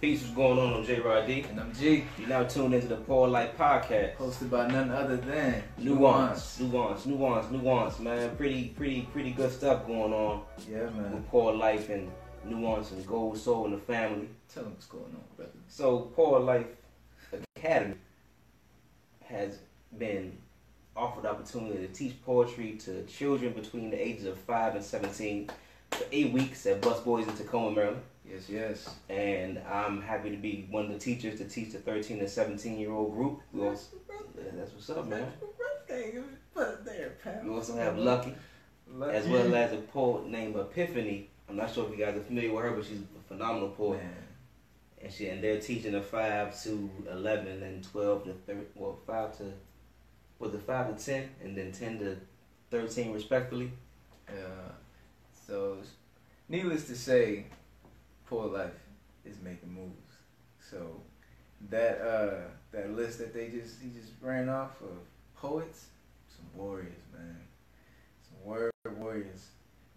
Peace, what's going on? I'm J Rod D. And I'm G. You're now tuned into the Paul Life Podcast. Hosted by none other than Nuance. Nuance, nuance, nuance, man. Pretty, pretty, pretty good stuff going on Yeah, man. with Paul Life and Nuance and Gold Soul and the family. Tell them what's going on, brother. So, Paul Life Academy has been offered the opportunity to teach poetry to children between the ages of 5 and 17 for eight weeks at Busboys in Takoma, Maryland. Yes, yes. and I'm happy to be one of the teachers to teach the 13 to 17 year old group. We also, yeah, that's what's up, man. Put it there, Pat. We also have Lucky, as well as a poet named Epiphany. I'm not sure if you guys are familiar with her, but she's a phenomenal poet, Man. and she and they're teaching the five to 11 and 12 to 13, well, five to was it five to 10, and then 10 to 13 respectively. Uh, so, needless to say, Poor Life is making moves. So, that uh, that list that they just he just ran off of poets, some warriors, man, some word warriors,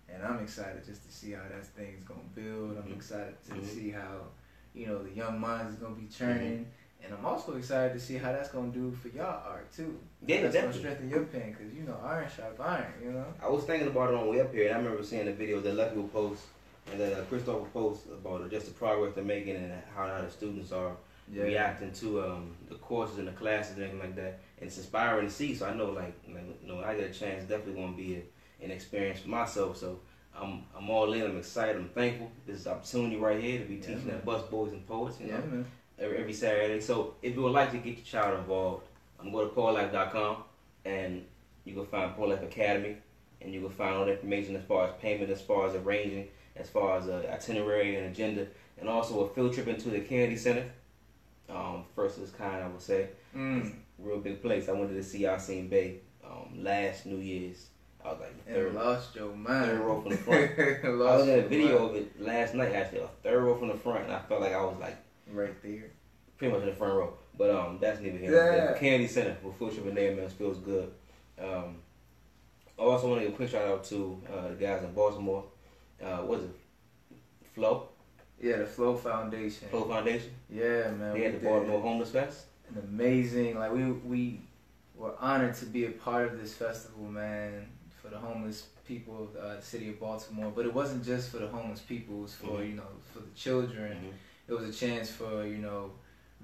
and I'm excited just to see how that thing's gonna build. I'm Mhm. excited to Mhm. see how you know the young minds is gonna be churning. And I'm also excited to see how that's gonna do for y'all art too. Yeah, that's definitely. gonna strengthen your pen, cause you know iron sharp iron, you know. I was thinking about it on the way up here, and I remember seeing the video that Lucky will post, and then uh, Christopher post about just the progress they're making and how, how the students are reacting to um, the courses and the classes and everything like that. And it's inspiring to see. So I know, like, like you know, I get a chance, definitely going to be a, an experience for myself. So I'm I'm all in. I'm excited. I'm thankful. This is an opportunity right here to be teaching man. at Busboys and Poets. You Yeah, know, man. every, every Saturday. So if you would like to get your child involved, um, go to poorlife.com and you can find Poor Life Academy and you can find all the information as far as payment, as far as arranging, as far as uh, itinerary and agenda, and also a field trip into the Kennedy Center. Um, first of its kind, I would say. Mm. Real big place. I went to the see Yasiin Bey um, last New Year's. I was like And third, lost your mind. third row from the front. I was in a video mind. of it last night, actually, a third row from the front, and I felt like I was like right there. pretty much in the front row. But um, that's neither here. Nor there. Kennedy Center with field trip and there, man, feels good. Um, I also want to give a quick shout out to uh, the guys in Baltimore. Uh, what is it? Flow, Yeah, the Flow Foundation. Flow Foundation. Yeah, man. They we had the Baltimore Homeless Fest. An amazing, like we we were honored to be a part of this festival, man, for the homeless people of uh, the city of Baltimore. But it wasn't just for the homeless people; it was for Mhm. you know for the children. Mhm. it was a chance for you know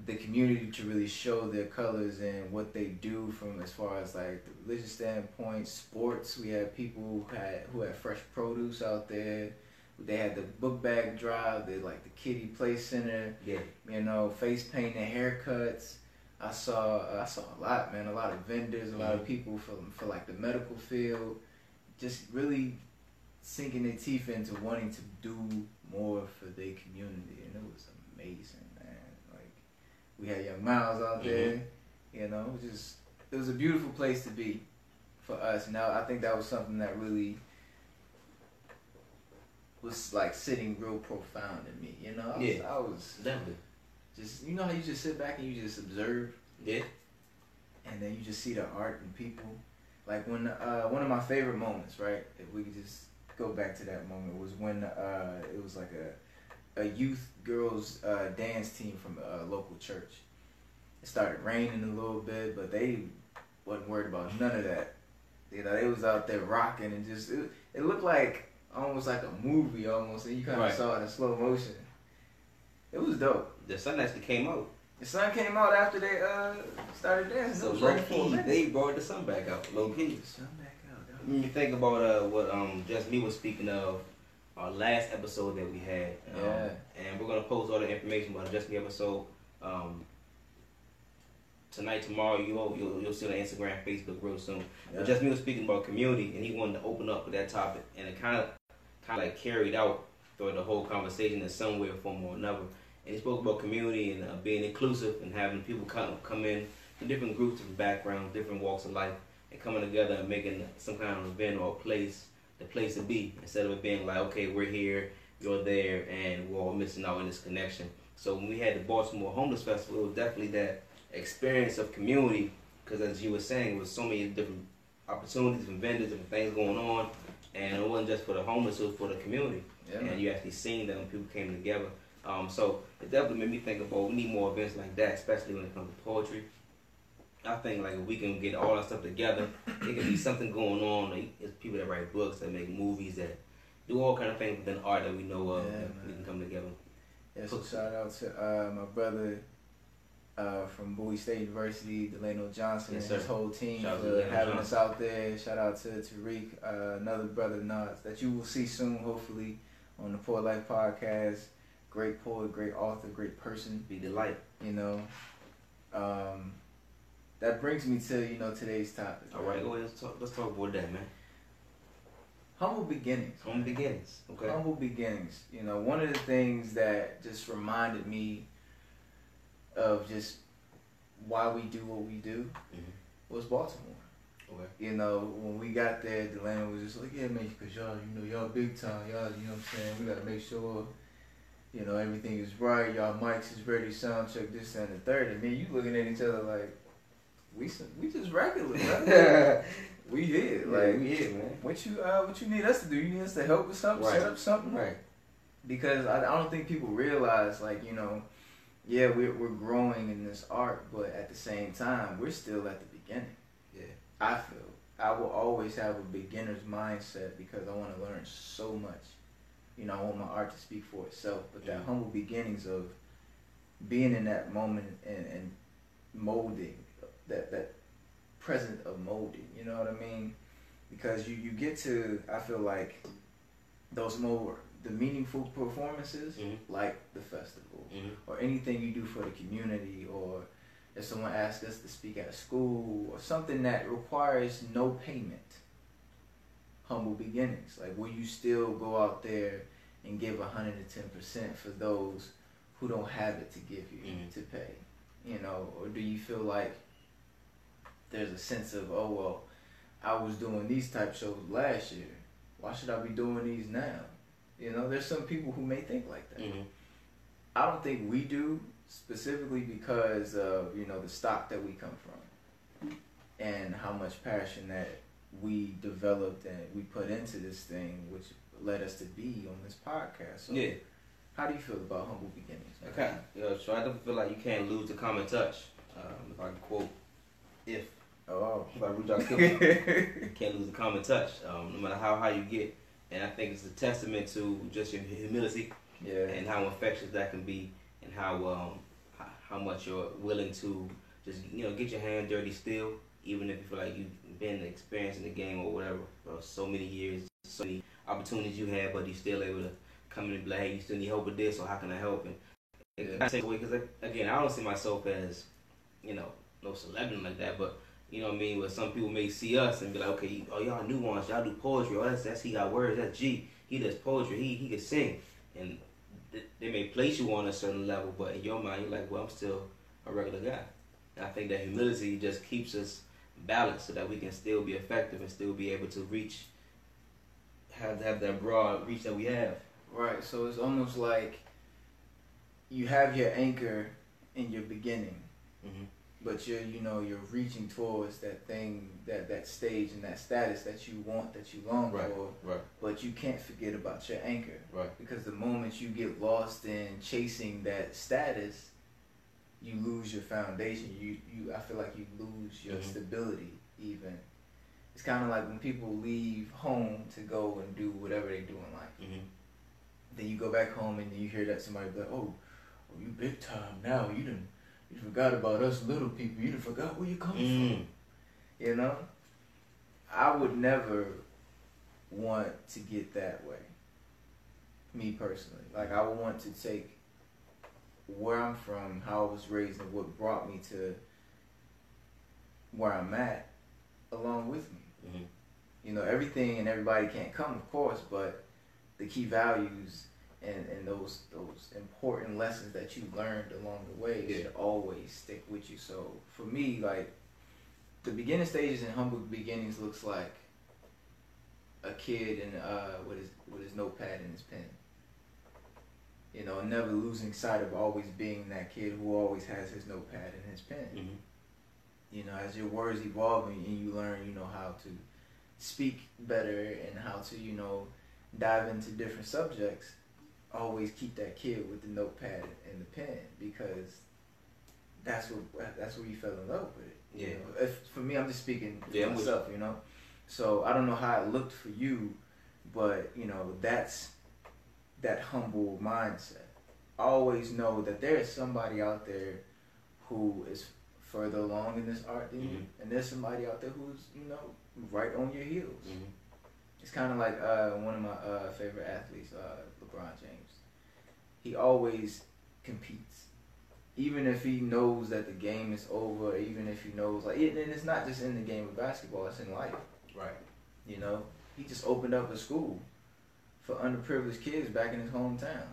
the community to really show their colors and what they do from as far as like the religious standpoint sports. We had people who had who had fresh produce out there. They had the book bag drive they like the kitty play center Yeah. you know face painting haircuts. I saw i saw a lot man a lot of vendors a lot of mm-hmm. people for for like the medical field. Just really sinking their teeth into wanting to do more for their community and it was amazing man like we had young miles out there you know it was just it was a beautiful place to be for us now i think that was something that really was like sitting real profound in me you know i was, Yeah. I was Definitely. just you know how you just sit back and you just observe Yeah. and then you just see the art and people. Like when uh, one of my favorite moments, right? If we could just go back to that moment was when uh, it was like a a youth girls uh, dance team from a local church. It started raining a little bit, but they wasn't worried about none of that. You know, they was out there rocking and just it, it looked like almost like a movie almost, and you kind of Right. saw it in slow motion. It was dope. The sun actually came out. The sun came out after they uh started dancing. So It low raining key, they brought the sun back out. Low key. The sun back out. dog. When you think about uh, what um, just me was speaking of, our last episode that we had. Um, Yeah. And we're gonna post all the information about the Just Me episode. Um, tonight, tomorrow, you'll, you'll you'll see on Instagram, Facebook real soon. Yeah. But just me was speaking about community, and he wanted to open up with that topic, and it kind of kind of like carried out through the whole conversation in some way, form, or another. And he spoke about community and uh, being inclusive and having people come come in from different groups, different backgrounds, different walks of life, and coming together and making some kind of event or a place the place to be instead of it being like, okay, we're here, you're there, and we're all missing out in this connection. So when we had the Baltimore Homeless Festival, it was definitely that experience of community because as you were saying, it was so many different opportunities, different vendors, different things going on, and it wasn't just for the homeless; it was for the community. Yeah, and you actually seen them. People came together. Um, so it definitely made me think about we need more events like that, especially when it comes to poetry. I think like if we can get all that stuff together, it could be something going on. Like, it's people that write books, that make movies, that do all kind of things within art that we know of. Yeah, we can come together. Yeah, so shout out to uh, my brother uh, from Bowie State University, Delano Johnson, Yes, and his whole team Shout for having Johnson. us out there. Shout out to Tariq, uh, another brother Nas that you will see soon, hopefully, on the Poet Life podcast. Great poet, great author, great person. Be the light. You know, um, that brings me to you know today's topic. All right, go ahead. Let's talk. Let's talk about that, man. Humble beginnings. Humble the beginnings. Okay. Humble beginnings. You know, one of the things that just reminded me of just why we do what we do Mhm. was Baltimore. Okay. You know, when we got there, Delano was just like, yeah, man, because y'all, you know, y'all big time. Y'all, you know what I'm saying? We got to make sure, you know, everything is right. Y'all mics is ready, sound check, this and the third. And then you looking at each other like, we we just regular, bro. we here. Like Like, we here, man. what you uh, what you need us to do? You need us to help with something, Right. set up something, Right. because I, I don't think people realize like you know yeah we're, we're growing in this art but at the same time we're still at the beginning Yeah. i feel i will always have a beginner's mindset because i want to learn so much you know i want my art to speak for itself but that Mhm. humble beginnings of being in that moment and, and molding that that present of molding you know what i mean because you you get to i feel like those more the meaningful performances Mhm. like the festival Mhm. or anything you do for the community or if someone asks us to speak at a school or something that requires no payment humble beginnings like will you still go out there and give 110% for those who don't have it to give you Mhm. to pay you know or do you feel like there's a sense of oh well i was doing these type shows last year why should i be doing these now you know there's some people who may think like that Mhm. I don't think we do specifically because of you know the stock that we come from and how much passion that we developed and we put into this thing, which led us to be on this podcast. So Yeah. how do you feel about humble beginnings? Okay. Yo, so I don't feel like you can't lose the common touch. Um, if I can quote, if Oh. by Rudolph Kipling, you can't lose the common touch. Um, no matter how high you get, and I think it's a testament to just your humility yeah. and how infectious that can be, and how um how much you're willing to just you know get your hand dirty still, even if you feel like you've been experiencing the game or whatever for so many years, so many opportunities you had, but you're still able to come in and be like, hey, you still need help with this, or how can I help? And Yeah. kind of away because again, I don't see myself as you know no celebrity like that, but. You know what I mean? Where some people may see us and be like, okay, oh y'all nuance, y'all do poetry. Oh, that's that's he got words. That's G. He does poetry. He he can sing. And th- they may place you on a certain level, but in your mind, you're like, well, I'm still a regular guy. And I think that humility just keeps us balanced so that we can still be effective and still be able to reach, have have that broad reach that we have. Right. So it's almost like you have your anchor in your beginning, Mm-hmm. But you're you know you're reaching towards that thing that that stage and that status that you want that you long Right. for Right. but you can't forget about your anchor Right. because the moment you get lost in chasing that status you lose your foundation you you i feel like you lose your Mhm. stability even it's kind of like when people leave home to go and do whatever they do in life Mm-hmm. then you go back home and you hear that somebody be like, oh, oh you big time now. You done, you forgot about us little people. You forgot where you come Mm. from. You know? I would never want to get that way. Me personally. Like, I would want to take where I'm from, how I was raised, and what brought me to where I'm at along with me Mm-hmm. you know everything and everybody can't come of course but the key values and, and those those important lessons that you learned along the way Yeah. should always stick with you so for me like the beginning stages in humble beginnings looks like a kid and uh with his with his notepad and his pen you know never losing sight of always being that kid who always has his notepad and his pen Mm-hmm. you know, as your words evolve and and you learn, you know, how to speak better and how to, you know, dive into different subjects, always keep that kid with the notepad and the pen because that's what that's where you fell in love with it. Yeah. You know? if, for me, I'm just speaking for Yeah, myself. You know, so I don't know how it looked for you, but you know that's that humble mindset. Always know that there is somebody out there who is further along in this art than you, Mhm. and there's somebody out there who's you know right on your heels. Mhm. It's kind of like uh, one of my uh, favorite athletes, uh, LeBron James. He always competes, even if he knows that the game is over. Even if he knows, like, and it's not just in the game of basketball; it's in life. Right. You know, he just opened up a school for underprivileged kids back in his hometown,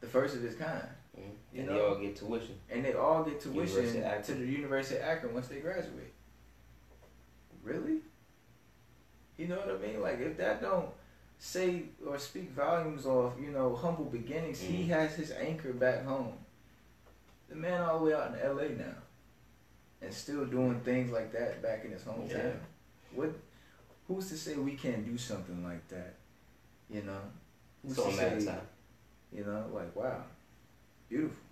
the first of its kind, Mhm. You And know? they all get tuition. and they all get tuition to the University of Akron once they graduate. Really? You know what I mean? Like if that don't say or speak volumes of you know humble beginnings, he Mhm. has his anchor back home. The man all the way out in L.A. now, and still doing things like that back in his hometown. Yeah. What? Who's to say we can't do something like that? You know. Who's all to a say? time. You know, like wow, beautiful,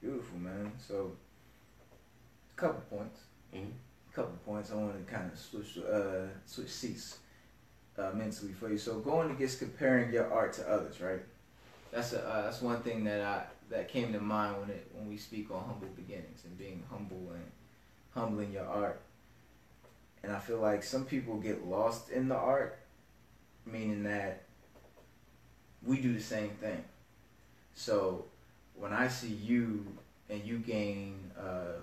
beautiful man. So, a couple points Mhm. couple points. I want to kind of switch uh, switch seats uh, mentally for you. So going against comparing your art to others, right? That's a uh, that's one thing that I that came to mind when it when we speak on humble beginnings and being humble and humbling your art. And I feel like some people get lost in the art, meaning that we do the same thing. So when I see you and you gain uh,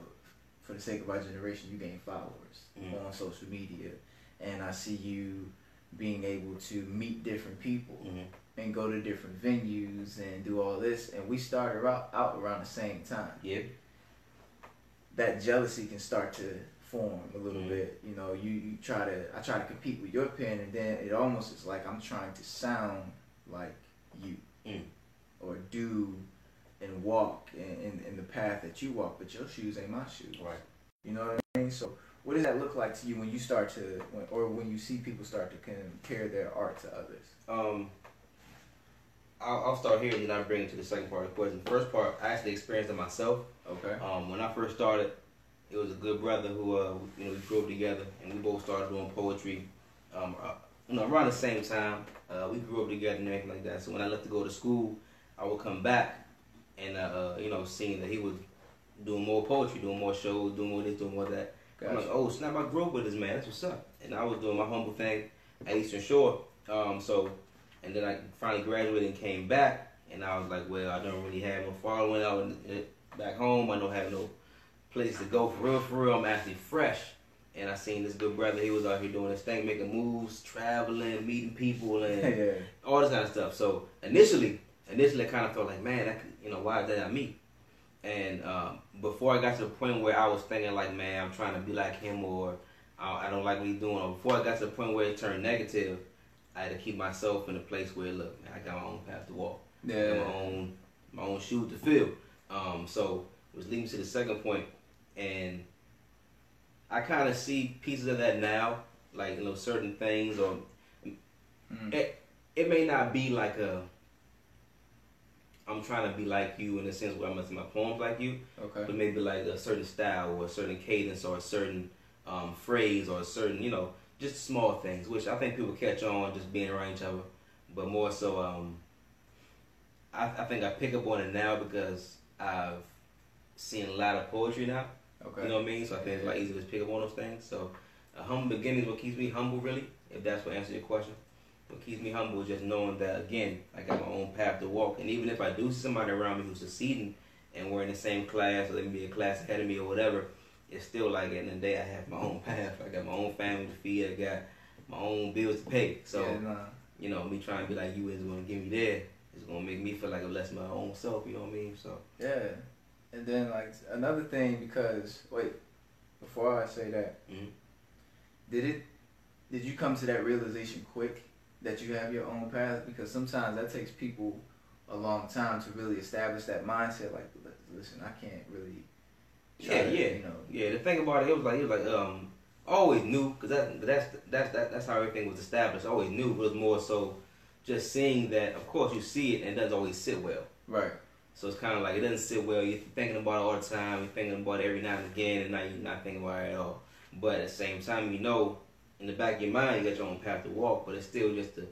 for the sake of our generation, you gain followers Mhm. on social media, and I see you being able to meet different people Mhm. and go to different venues and do all this, and we started out, out around the same time. Yeah. That jealousy can start to form a little Mhm. bit. You know, you, you try to I try to compete with your pen, and then it almost is like I'm trying to sound like you, Mm. or do and walk in, in, in the path that you walk, but your shoes ain't my shoes. Right. You know what I mean? So, what does that look like to you when you start to, when, or when you see people start to compare their art to others? Um, I'll, I'll start here and then I'll bring it to the second part of the question. First part, I actually experienced it myself. Okay. Um, when I first started, it was a good brother who, uh, you know, we grew up together and we both started doing poetry. Um, uh, you know, around the same time, uh, we grew up together and everything like that. So when I left to go to school, I would come back and, uh, uh, you know, seeing that he was doing more poetry, doing more shows, doing more this, doing more that. I'm like, oh snap! I grew up with this man. That's what's up. And I was doing my humble thing at Eastern Shore. Um, so, and then I finally graduated and came back, and I was like, well, I don't really have no following out back home. I don't have no place to go for real. For real, I'm actually fresh. And I seen this good brother. He was out here doing his thing, making moves, traveling, meeting people, and yeah. all this kind of stuff. So initially, initially I kind of felt like, man, that could, you know, why is that I me? And um, before I got to the point where I was thinking like, man, I'm trying to be like him, or I, I don't like what he's doing, or before I got to the point where it turned negative, I had to keep myself in a place where, look, man, I got my own path to walk, Yeah. my own my own shoes to fill. Um, so it was leading to the second point, and I kind of see pieces of that now, like you know certain things, or Mm. it it may not be like a I'm trying to be like you in a sense where I'm making my poems like you, Okay. but maybe like a certain style or a certain cadence or a certain um, phrase or a certain you know just small things, which I think people catch on just being around each other, but more so um, I, I think I pick up on it now because I've seen a lot of poetry now. Okay. You know what I mean? So I think it's like easy to pick up on those things. So a humble beginning is what keeps me humble, really. If that's what answers your question, what keeps me humble is just knowing that again, I got my own path to walk, and even if I do see somebody around me who's succeeding, and we're in the same class, or they can be a class ahead of me or whatever, it's still like at the end of the day, I have my own path. I got my own family to feed. I got my own bills to pay. So yeah, nah. you know, me trying to be like you is going to get me there. It's going to make me feel like I'm less my own self. You know what I mean? So yeah. And then like another thing because wait, before I say that, Mhm. did it? Did you come to that realization quick that you have your own path? Because sometimes that takes people a long time to really establish that mindset. Like, listen, I can't really. try Yeah, to, yeah. You know. Yeah, the thing about it, it was like it was like um, always knew because that that's that's that, that's how everything was established. I always knew, but it was more so just seeing that, of course, you see it and it doesn't always sit well. Right. So it's kind of like it doesn't sit well. You're thinking about it all the time. You're thinking about it every now and again, and now you're not thinking about it at all. But at the same time, you know, in the back of your mind, you got your own path to walk. But it's still just the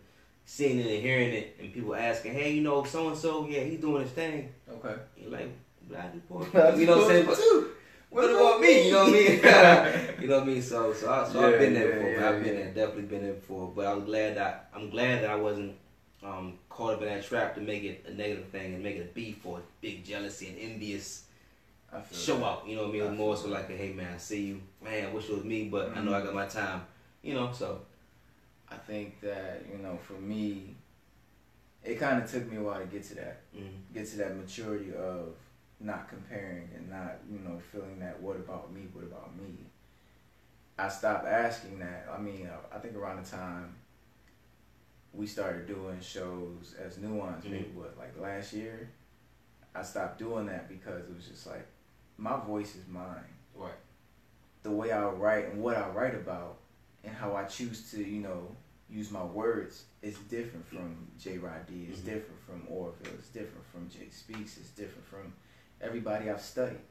seeing it and hearing it, and people asking, "Hey, you know, so and so, yeah, he's doing his thing." Okay. You're like, "But I do poetry." you know what I'm saying? But, what about me? You know what I mean? you know what I mean? So, so, I, so Yeah, I've been there before. yeah, I've been there, definitely been there before. But I was glad that I'm glad that I wasn't um, caught up in that trap to make it a negative thing and make it a beef or big jealousy and envious show that. out. You know what I mean? I more so like, a, hey man, I see you, man. I wish it was me, but I know I got my time. You know, so I think that you know, for me, it kind of took me a while to get to that, mm, get to that maturity of not comparing and not you know feeling that what about me, what about me. I stopped asking that. I mean, I, I think around the time we started doing shows as nuance, maybe Mhm. what like last year. I stopped doing that because it was just like my voice is mine. right, the way I write and what I write about and how I choose to, you know, use my words is different from J. Rod D. It's Mhm. different from Orville. It's different from Jay Speaks. It's different from everybody I've studied.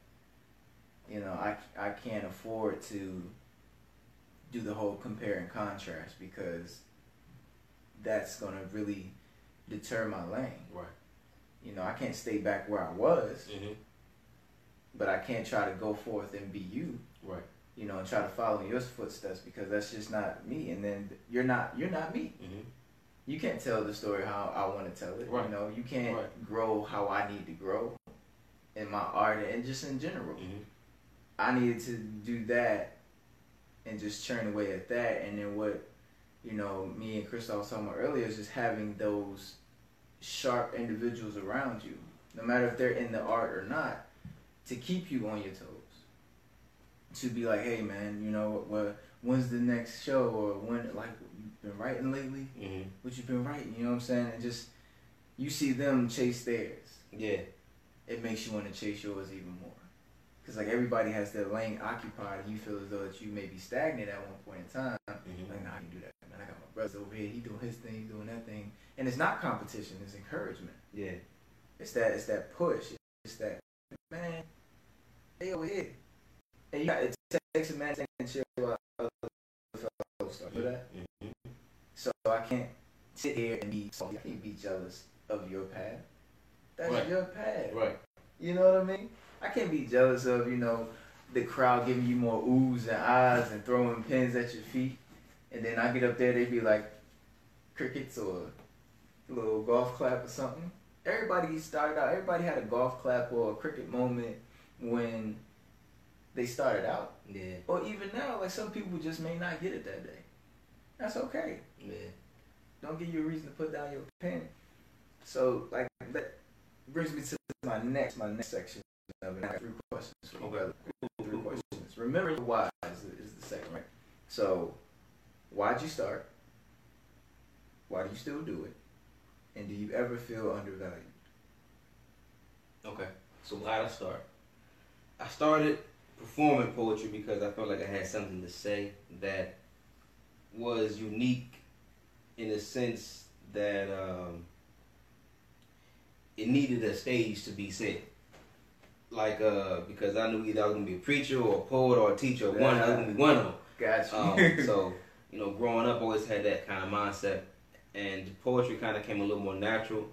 You know, I, I can't afford to do the whole compare and contrast because that's going to really deter my lane. right, You know, I can't stay back where I was, mm-hmm. but I can't try to go forth and be you. right, you know, and try to follow in your footsteps because that's just not me. And then you're not you're not me. mm-hmm. You can't tell the story how I want to tell it. Right. You know, you can't Right. grow how I need to grow in my art and just in general. Mm-hmm. I needed to do that and just churn away at that. And then what, you know, me and Chris was talking about earlier is just having those sharp individuals around you, no matter if they're in the art or not, to keep you on your toes. To be like, hey man, you know what? When's the next show or when? Like, you've been writing lately? Mm-hmm. What you've been writing? You know what I'm saying? And just you see them chase theirs yeah, it makes you want to chase yours even more. Because like everybody has their lane occupied, and you feel as though that you may be stagnant at one point in time. Mhm. Like, nah, I can do that. Man, I got my brother over here. He doing his thing, he doing that thing, and it's not competition. It's encouragement. yeah, It's that. It's that push. It's that man. Hey over here. And you got it takes a man to chill while other fellows that. mm-hmm. So I can't sit here and be. I can't be jealous of your path. That's Right. your path. right, You know what I mean? I can't be jealous of, you know, the crowd giving you more oohs and ahs and throwing pins at your feet. And then I get up there, they be like crickets or a little golf clap or something. Everybody started out, everybody had a golf clap or a cricket moment when they started out. yeah, Or even now, like some people just may not get it that day. That's okay. yeah, Don't give you a reason to put down your pen. So, like, that brings me to my next, my next section of it. Three questions Okay. Three questions. Remember why is, is the second, right? So, why'd you start? Why do you still do it? And do you ever feel undervalued? Okay, so why'd I start? I started performing poetry because I felt like I had something to say that was unique in the sense that um, it needed a stage to be said. Like, uh, because I knew either I was gonna be a preacher or a poet or a teacher, or one I was gonna be one of them. Gotcha. Um, so, you know, growing up, I always had that kind of mindset, and poetry kind of came a little more natural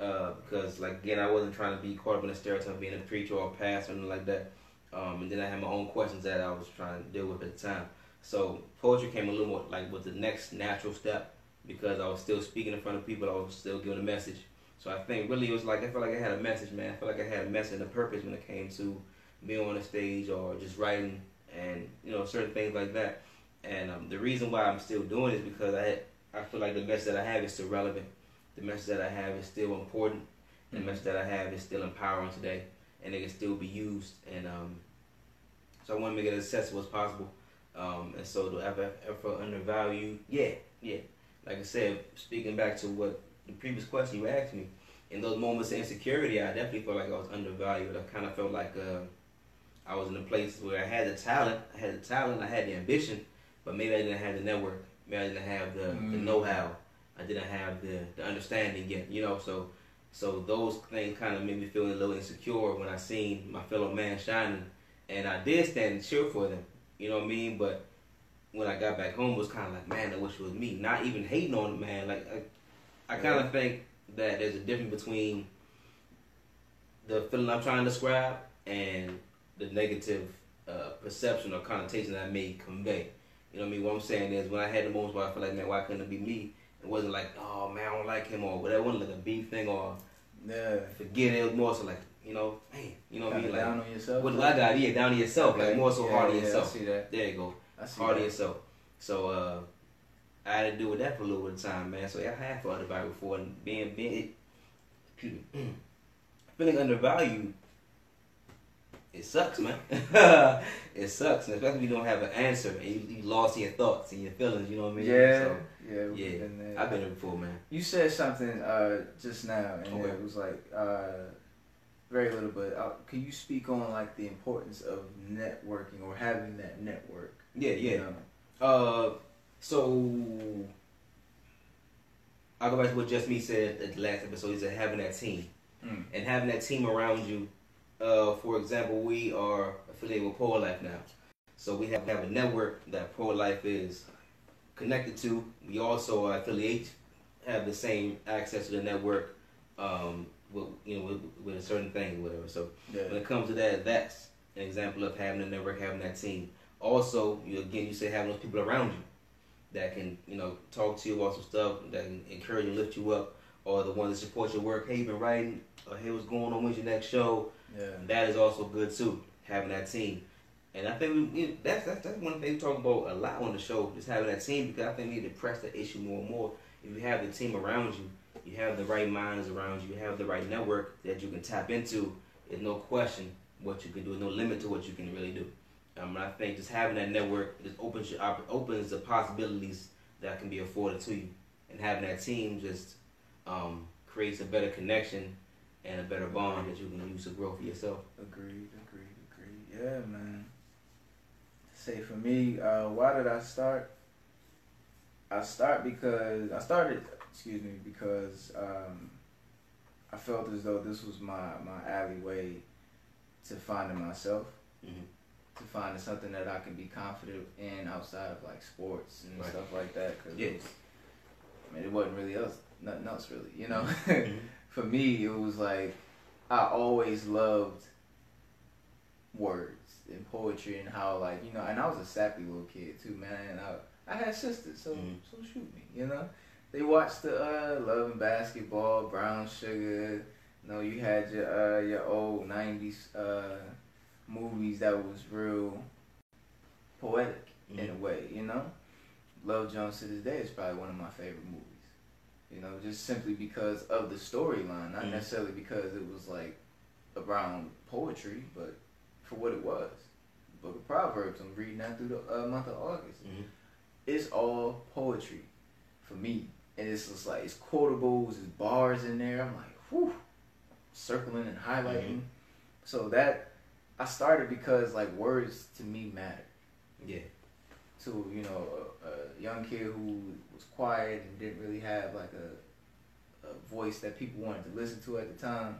uh, because, like, again, I wasn't trying to be caught up in a stereotype of being a preacher or a pastor or anything like that. Um, and then I had my own questions that I was trying to deal with at the time. So poetry came a little more like was the next natural step because I was still speaking in front of people. I was still giving a message. So I think really it was like I felt like I had a message, man. I felt like I had a message and a purpose when it came to being on the stage or just writing and you know certain things like that. And um, the reason why I'm still doing it is because I I feel like the message that I have is still relevant. The message that I have is still important. The message that I have is still empowering today, and it can still be used. And um, so I want to make it as accessible as possible. Um, and so do I ever ever feel undervalued? Yeah, yeah. Like I said, speaking back to what the previous question you asked me, in those moments of insecurity, I definitely felt like I was undervalued. I kind of felt like uh, I was in a place where I had the talent, I had the talent, I had the ambition, but maybe I didn't have the network, maybe I didn't have the, the Mm. know-how, I didn't have the, the understanding yet, you know. So so those things kind of made me feel a little insecure when I seen my fellow man shining, and I did stand and cheer for them, you know what I mean. But when I got back home, it was kind of like, man, I wish it was me. Not even hating on the man. Like I, I kind of think that there's a difference between the feeling I'm trying to describe and the negative uh, perception or connotation that I may convey. You know what I mean? What I'm saying is when I had the moments where I feel like, man, why couldn't it be me? It wasn't like, oh man, I don't like him or whatever. It wasn't like a beef thing or yeah. forget it. It was more so like, you know, man, you know what I mean? Like, down on yourself. What I got, yeah, down to yourself. Okay. Like more so Yeah, hard on yeah, yourself. I see that. There you go. I see Hard on that. yourself. So uh I had to deal with that for a little bit of time, man. So yeah, I have felt undervalued before and being being excuse me. feeling undervalued it sucks, man. it sucks, and especially if you don't have an answer and you, you lost your thoughts and your feelings. You know what I mean? Yeah, So, yeah, yeah. been. I've been there before, man. You said something uh, just now, and Okay. it was like uh, very little, but uh, can you speak on like the importance of networking or having that network? Yeah, you yeah. know? Uh, so I'll go back to what Just Me said at the last episode. He said having that team Mm. and having that team around you. Uh, for example, we are affiliated with Pro Life now, so we have, have a network that Pro Life is connected to. We also are affiliate, have the same access to the network, um, with you know with, with a certain thing, or whatever. So when it comes to that, that's an example of having a network, having that team. Also, you again, you say having those people around you that can, you know, talk to you about some stuff, that can encourage and lift you up, or the ones that support your work. Hey, you been writing, or hey, what's going on? When's your next show? Yeah, That is also good too, having that team. And I think we, that's, that's that's one thing we talk about a lot on the show, just having that team because I think we need to press that issue more and more. If you have the team around you, you have the right minds around you, you have the right network that you can tap into. There's no question what you can do, no limit to what you can really do. Um, I think just having that network just opens your opp- opens the possibilities that can be afforded to you, and having that team just um, creates a better connection and a better bond that you can use to grow for yourself. agreed, agreed, agreed. Yeah, man. Say for me, uh, why did I start? I start because I started. Excuse me, because um, I felt as though this was my my alleyway to finding myself. Mhm. to finding something that I can be confident in outside of like sports and Right. stuff like that. Cause Yeah. it was, I mean, it wasn't really else, nothing else really, you know. Mhm. For me, it was like I always loved words and poetry and how like you know, and I was a sappy little kid too, man. And I I had sisters, so Mhm. so shoot me, you know. They watched the uh, Love and Basketball, Brown Sugar. You know, you had your uh, your old '90s uh, movies that was real poetic in a Mhm. way, you know. Love Jones to this day is probably one of my favorite movies. You know, just simply because of the storyline, not Mhm. necessarily because it was like around poetry, but for what it was. Book of Proverbs. I'm reading that through the uh, month of August. Mhm. It's all poetry for me, and it's just like it's quotables, it's bars in there. I'm like, whew, circling and highlighting. Mhm. So that I started because like words to me matter Yeah. to you know a, a young kid who was quiet and didn't really have like a a voice that people wanted to listen to at the time.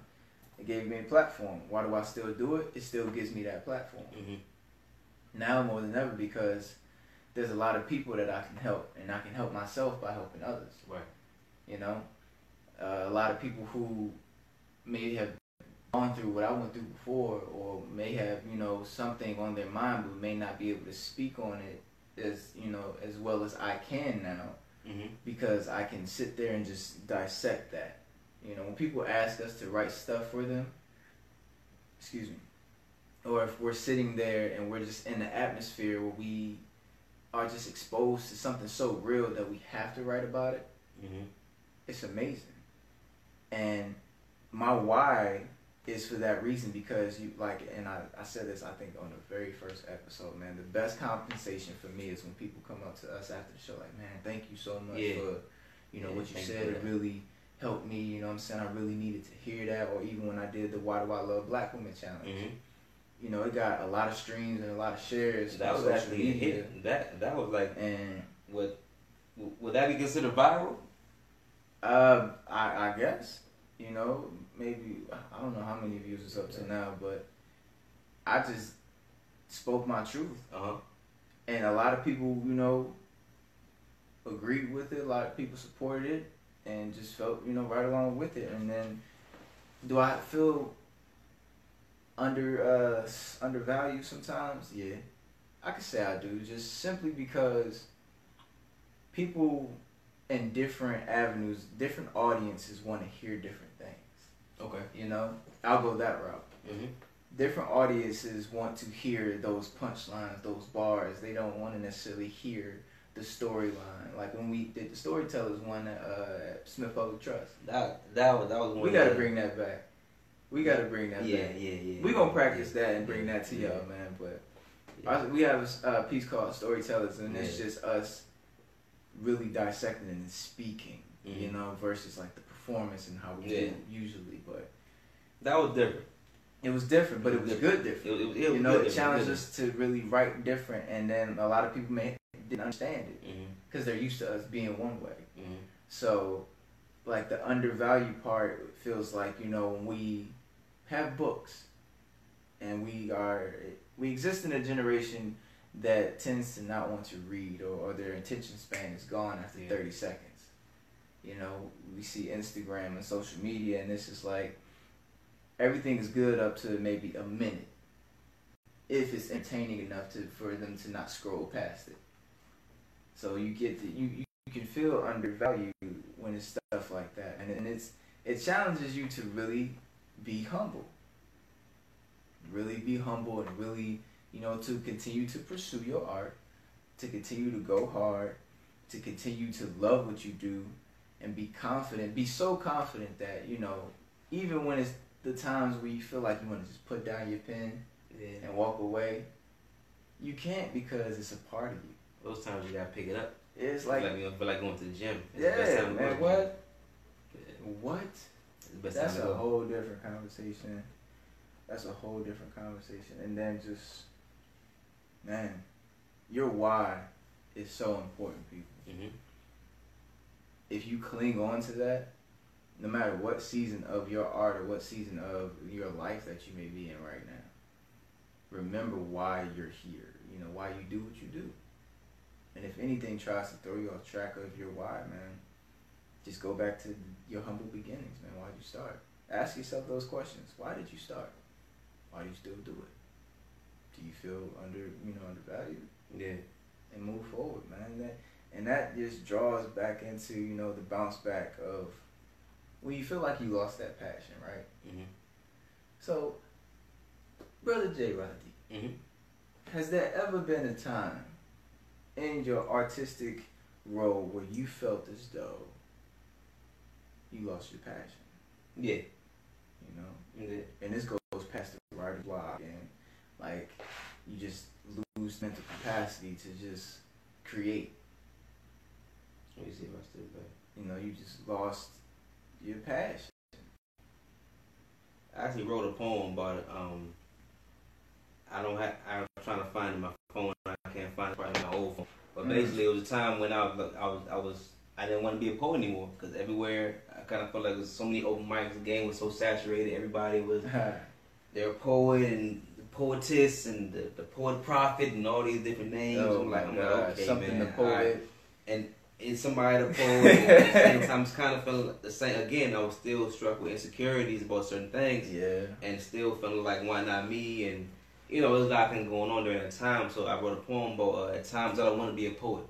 It gave me a platform. Why do I still do it? It still gives me that platform Mhm. now more than ever because there's a lot of people that I can help, and I can help myself by helping others. Right. You know, uh, a lot of people who may have gone through what I went through before, or may have you know something on their mind, but may not be able to speak on it as you know as well as I can now Mhm. because I can sit there and just dissect that. You know, when people ask us to write stuff for them, excuse me, or if we're sitting there and we're just in the atmosphere where we are just exposed to something so real that we have to write about it, Mhm. it's amazing. And my why is for that reason because you like and I, I said this I think on the very first episode, man. The best compensation for me is when people come up to us after the show like, Man, thank you so much Yeah. for you know Yeah, what you said. It really helped me, you know what I'm saying? I really needed to hear that or even when I did the Why Do I Love Black Women challenge. Mhm. You know, it got a lot of streams and a lot of shares That was actually a hit. That that was like And would would that be considered viral? Uh, I I guess you know maybe I don't know how many views it's up to now, but I just spoke my truth, Uh huh. and a lot of people you know agreed with it. A lot of people supported it, and just felt you know right along with it. And then, do I feel under uh undervalued sometimes? Yeah, I could say I do, just simply because people in different avenues, different audiences want to hear different. Okay. You know, I'll go that route. Mm-hmm. Different audiences want to hear those punchlines, those bars. They don't want to necessarily hear the storyline. Like when we did the storytellers one at, uh, Smith Public Trust. That that was that was one. We gotta bring that back. We gotta bring that Yeah, back. yeah, yeah. We gonna practice yeah. that and bring Yeah, that to yeah. y'all, man. But Yeah. I- we have a piece called Storytellers, and it's just us really dissecting and speaking, you Mhm. know, versus like the performance and how we Yeah. do usually. But That was different. it was different, but It it was was good different. It, it, it you was know, it challenged us to really write different, and then a lot of people may didn't understand it because they're used to us being one way. mhm. So, like the undervalued part feels like you know when we have books, and we are we exist in a generation that tends to not want to read or, or their attention span is gone after Yeah. 30 seconds. You know, we see Instagram and social media, and this is like everything is good up to maybe a minute if it's entertaining enough to for them to not scroll past it. So you get you, you you can feel undervalued when it's stuff like that, and, and it's it challenges you to really be humble, really be humble, and really you know to continue to pursue your art, to continue to go hard, to continue to love what you do, and be confident. Be so confident that you know even when it's the times where you feel like you want to just put down your pen Yeah. and walk away, you can't because it's a part of you. Those times you gotta pick it up. It's Like, like you know, feel like going to the gym. It's yeah, time man. What? Yeah, What? it's the best That's a whole different conversation. That's a whole different conversation. And then just, man, your why is so important, people. Mhm. If you cling on to that, no matter what season of your art or what season of your life that you may be in right now, remember why you're here. You know, why you do what you do. And if anything tries to throw you off track of your why, man, just go back to your humble beginnings, man. Why'd you start? Ask yourself those questions. Why did you start? Why do you still do it? Do you feel under, you know, undervalued? Yeah. And move forward, man. That and that just draws back into, you know, the bounce back of when you feel like you lost that passion, right? Mhm. So, brother J. Roddy, Mhm. has there ever been a time in your artistic role where you felt as though you lost your passion? Yeah. You know, Yeah. and this goes past the writer's block, and like you just lose mental capacity to just create. Me see if I still back. You know, you just lost your passion. I actually wrote a poem about it. Um, I don't have. I'm trying to find my phone. I can't find it right in my old phone. But Mm. basically, it was a time when I was, I was, I was, I didn't want to be a poet anymore because everywhere I kind of felt like there's so many open mics. The game was so saturated. Everybody was they're a poet and the poetess and the, the poet prophet and all these different names. oh I'm like, I'm like, okay, something man. to poet. And is somebody to poet? and at the same time, it's kind of feeling the same. Again, I was still struck with insecurities about certain things Yeah. and still feeling like why not me and you know there's a lot of things going on during that time so i wrote a poem about uh, at times i don't want to be a poet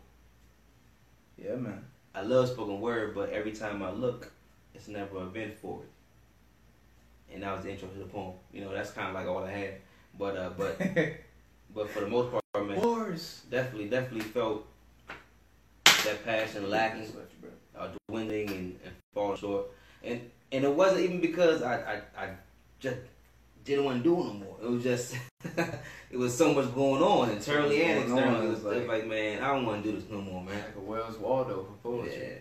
Yeah, man. i love spoken word but every time i look it's never an event for it and that was the intro to the poem you know that's kind of like all i had but uh but but for the most part man Wars. definitely definitely felt that passion lacking Just left you, bro. uh, dwindling and, and falling short. And and it wasn't even because I, I, I just didn't want to do it no more. It was just it was so much going on internally and externally. It was like, like- man, I don't want to do this no more, man. Like a Where's Waldo for poetry. Yeah.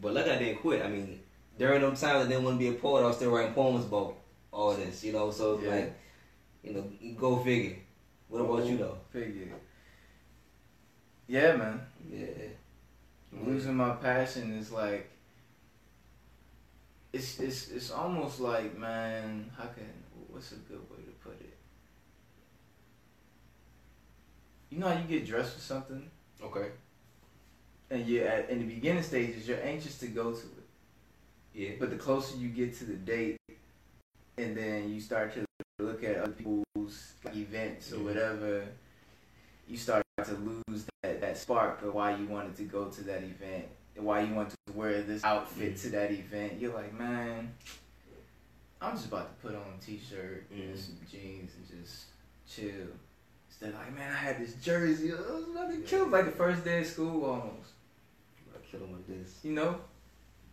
But luckily I didn't quit. I mean, during those times I didn't want to be a poet, I was still writing poems about all this, you know. So it's Yeah. like, you know, go figure. What about you though? Figure. Yeah, man. Yeah. Losing my passion is like it's it's it's almost like man, how can what's a good way to put it? You know how you get dressed for something, Okay. and you at in the beginning stages you're anxious to go to it, Yeah. but the closer you get to the date, and then you start to look at other people's like, events or Mhm. whatever, you start to lose that that spark of why you wanted to go to that event why you want to wear this outfit Mhm. to that event. You're like, man, I'm just about to put on a t-shirt Mhm. and some jeans and just chill. Instead, like, man, I had this jersey. I was about to kill like the first day of school almost. I kill him with this. You know?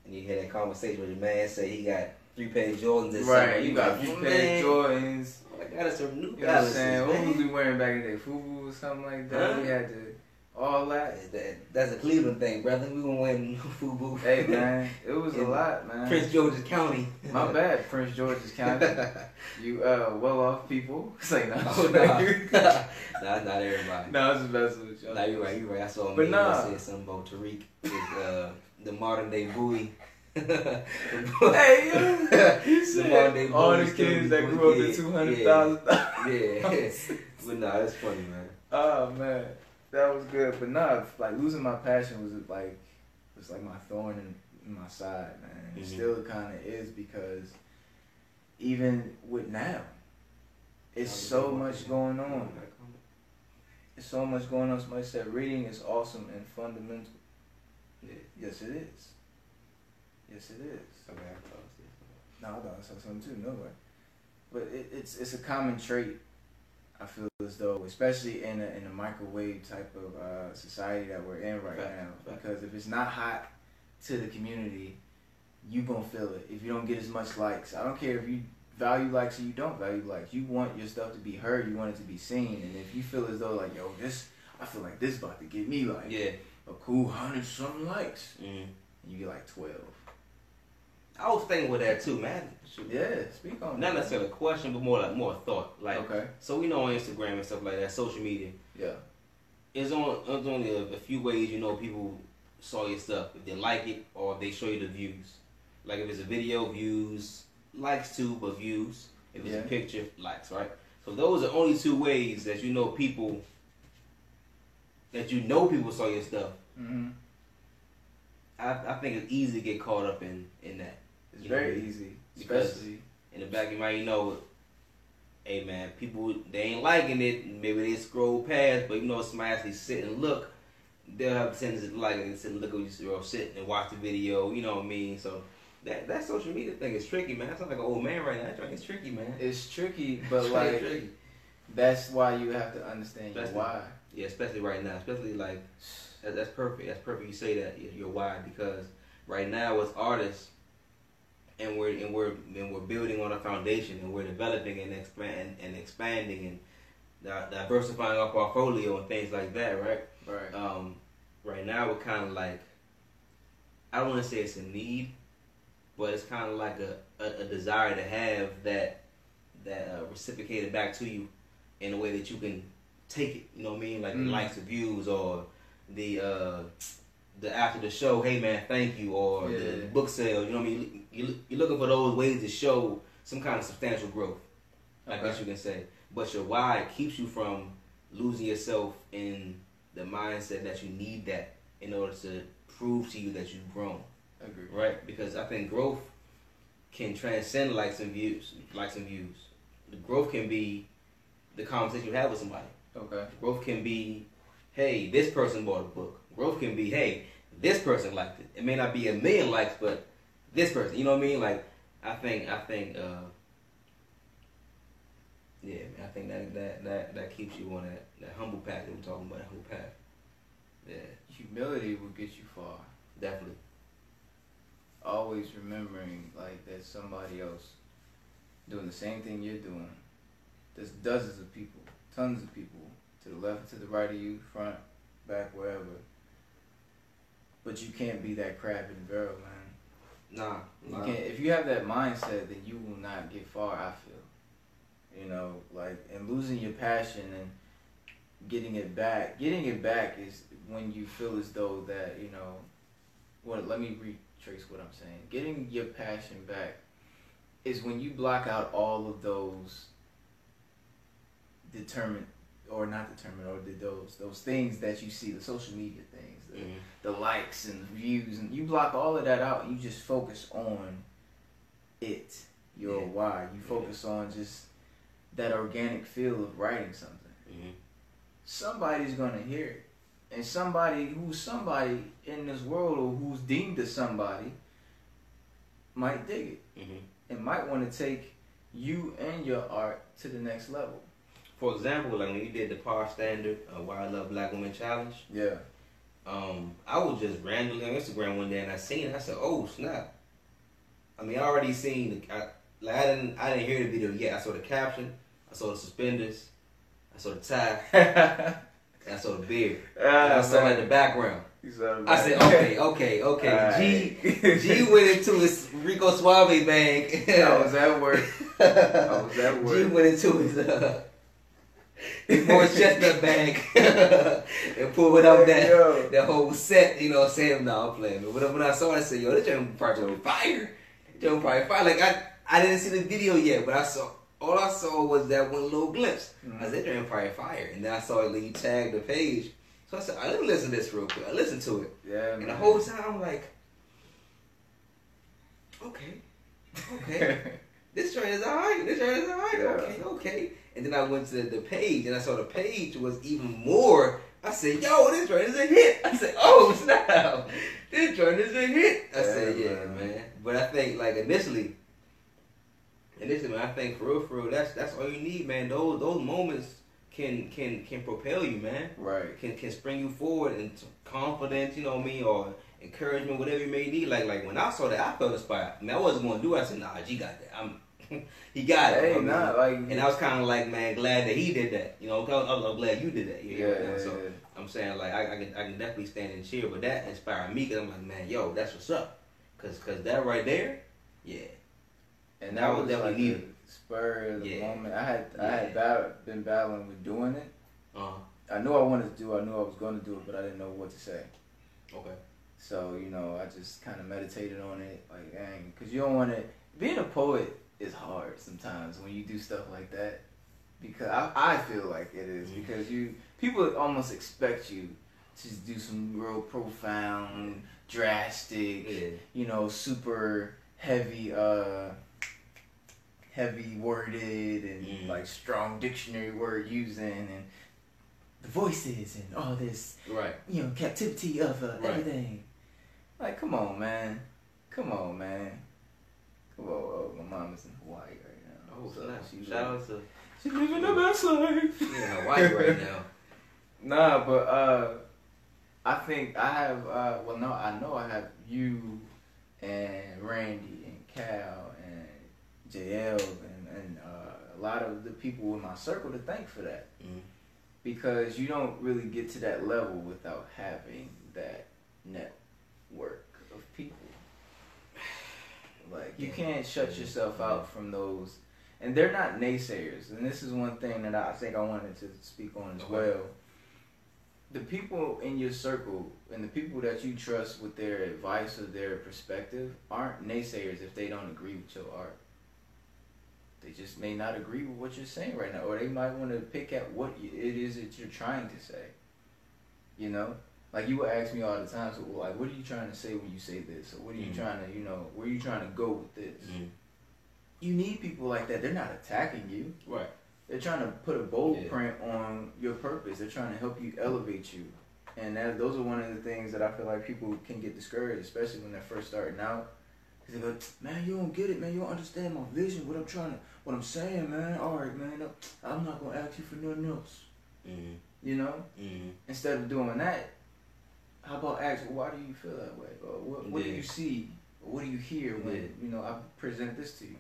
And you had that conversation with your man say he got three pair of Jordans this right. summer. You got few "Oh, pair man, of Jordans. I got us some new You know what I'm saying? What was man. we wearing back in the day? Fubu or something like that. Huh? We had to all that. That, that's a Cleveland thing, brother. We gonna win FUBU. Hey man, it was a lot, man. Prince George's County. My bad, Prince George's County. You uh well off people. Say no. oh, nah. nah, not everybody. no, it's the best with y'all. Nah, you're right, you're right. I saw a But meme nah. that said something about Tariq is uh, the modern day Bowie. Hey, yo, said modern day all the kids that grew up yeah, to two hundred thousand. Yeah. but nah, that's funny, man. Oh man, that was good. But nah, like losing my passion was like was like my thorn in, in my side, man. It Mhm. still kind of is because even with now, it's so much going on. It's so much going on. Somebody said reading is awesome and fundamental. Yeah. Yes, it is. Yes, it is. Okay, I thought it was No, I thought I saw something too. No way. But it, it's it's a common trait. I feel as though, especially in a, in a microwave type of uh, society that we're in right now, because if it's not hot to the community, you gonna feel it. If you don't get as much likes, I don't care if you value likes or you don't value likes. You want your stuff to be heard. You want it to be seen. And if you feel as though like, yo, this, I feel like this about to get me like Yeah. a cool hundred something likes, Mm. and you get like twelve. I was thinking with that too, man. Shoot. Yeah, speak on Not that. necessarily a question, but more like more thought. Like, okay. so we know on Instagram and stuff like that, social media. Yeah. It's on. It's only a, a few ways you know people saw your stuff. If they like it or if they show you the views. Like if it's a video, views, likes too, but views. If it's Yeah. a picture, likes, right? So those are only two ways that you know people. That you know people saw your stuff. Mm-hmm. I, I think it's easy to get caught up in in that. It's You know, very easy, because- especially. in the back of your mind, you know, hey man, people they ain't liking it. Maybe they scroll past, but you know, if somebody actually sit and look, they'll have a tendency to like it and sit and look at you or sit and watch the video. You know what I mean? So that that social media thing is tricky, man. I sound like an old man right now. That thing is tricky, man. It's tricky, but It's like tricky. that's why you have to understand your why. yeah, especially right now, especially like that, that's perfect. That's perfect. You say that you're you're why because right now as artists. And we're and we're and we're building on a foundation, and we're developing and expand and expanding and diversifying our portfolio and things like that, right? Right. Um, right now we're kind of like, I don't want to say it's a need, but it's kind of like a, a, a desire to have that that uh, reciprocated back to you in a way that you can take it. You know what I mean? Like the Mm. likes, the views, or the uh, the after the show, hey man, thank you, or Yeah. the book sale. You know what I mean? You, you're looking for those ways to show some kind of substantial growth. I guess you can say. But your why keeps you from losing yourself in the mindset that you need that in order to prove to you that you've grown. Agree. Right? Because I think growth can transcend likes and views. Likes and views. The growth can be the conversation you have with somebody. Okay. Growth can be, hey, this person bought a book. Growth can be, hey, this person liked it. It may not be a million likes, but this person, you know what I mean? Like, I think, I think, uh, yeah, I think that that that that keeps you on that that humble path that we're talking about, that humble path. Yeah, Humility will get you far. definitely. Always remembering like there's somebody else doing the same thing you're doing. There's dozens of people, tons of people to the left, to the right of you, front, back, wherever. But you can't be that crab in the barrel, man. Nah, You nah. can't, if you have that mindset, then you will not get far. I feel, you know, like and losing your passion and getting it back. Getting it back is when you feel as though that you know. Well, let me retrace what I'm saying. Getting your passion back is when you block out all of those determined or not determined or those those things that you see the social media things the, Mhm. The likes and the views and you block all of that out and you just focus on it. Your Yeah. why. You focus on just that organic feel of writing something. Mhm. somebody's gonna hear it. And somebody who's somebody in this world or who's deemed as somebody might dig it. Mhm. and might want to take you and your art to the next level. For example, like when you did the Power Standard uh, Why I Love Black Women Challenge, yeah um, I was just randomly on Instagram one day and I seen it. I said, "Oh snap!" I mean, I already seen. The, I, like I didn't, I didn't hear the video yet. I saw the caption, I saw the suspenders, I saw the tie, and I saw the beard. And I saw like the background. I said, "Okay, okay, okay." G G went into his Rico Suave bag. I was at work. I was at G went into his uh, his Morris Chestnut bag and pulled out that Yo. that whole set. You know, what I'm saying, "No, I'm playing." But when, when I saw it, I said, "Yo, this joint probably fire." This joint probably fire. Like I, I didn't see the video yet, but I saw. All I saw was that one little glimpse. I mm-hmm. said, "That joint probably fire," and then I saw it. Like, you tagged the page, so I said, "All right, "Let me listen to this real quick." I listened to it, Yeah, and man. the whole time I'm like, "Okay, okay." this joint is alright. This joint is alright. Yeah. Okay, okay. And then I went to the page and I saw the page was even more. I said, yo, this joint is a hit. I said, oh snap, this joint is a hit. I said, Yeah, yeah, man. man. But I think like initially, initially, man, I think for real, for real, that's that's all you need, man. Those those moments can can can propel you, man. right. Can can spring you forward and confidence, you know what I mean, or encouragement, whatever you may need. Like like when I saw that, I felt inspired. I mean, I wasn't gonna do it. I said, nah, G got that. I'm he got it. I Hey, mean, not like and I was kind of like, man, glad that he did that. You know, I'm, I'm- I'm glad you did that. You yeah, know? So yeah. I'm saying like I, I can I can definitely stand and cheer, but that inspired me because I'm like, man, yo, that's what's up. Cause cause that right there, yeah, And That that was definitely like needed. spur of the Yeah. moment. I had I had battle, been battling with doing it. uh, I knew I wanted to do. it. I knew I was going to do it, but I didn't know what to say. okay, So you know, I just kind of meditated on it, like, dang, because you don't want to. Being a poet is hard sometimes when you do stuff like that, because I, I feel like it is Mhm. because you people almost expect you to do some real profound, drastic, yeah, you know, super heavy, uh, heavy worded and Mm. like strong dictionary word using and the voices and all this right, you know, captivity of uh, Right. everything. Like, come on, man. Come on, man. Come on. Oh, my mom is in Hawaii right now. oh So snap, she's shout out to she's living the best life. she in Hawaii right now. Nah, but uh, I think I have. Uh, well, no, I know I have you and Randy and Cal and JL and and uh, a lot of the people in my circle to thank for that. Mhm. because you don't really get to that level without having that network of people. Like you can't shut yourself out from those, and they're not naysayers. And this is one thing that I think I wanted to speak on as Okay. well. The people in your circle and the people that you trust with their advice or their perspective aren't naysayers if they don't agree with your art. They just may not agree with what you're saying right now, or they might want to pick at what it is that you're trying to say. You know, like you would ask me all the time, so like, what are you trying to say when you say this, or what are you Mhm. trying to, you know, where are you trying to go with this? Mhm. You need people like that. They're not attacking you. Right, They're trying to put a bold print on your purpose. They're trying to help you elevate you. And that, those are one of the things that I feel like people can get discouraged, especially when they're first starting out. Cause they go, man, you don't get it, man. You don't understand my vision, what I'm trying to, what I'm saying, man. All right, man. no, I'm not gonna ask you for nothing else. Mhm. You know. Mhm. Instead of doing that, how about ask, why do you feel that way? Or what, what do you see? Or what do you hear when Yeah. you know I present this to you?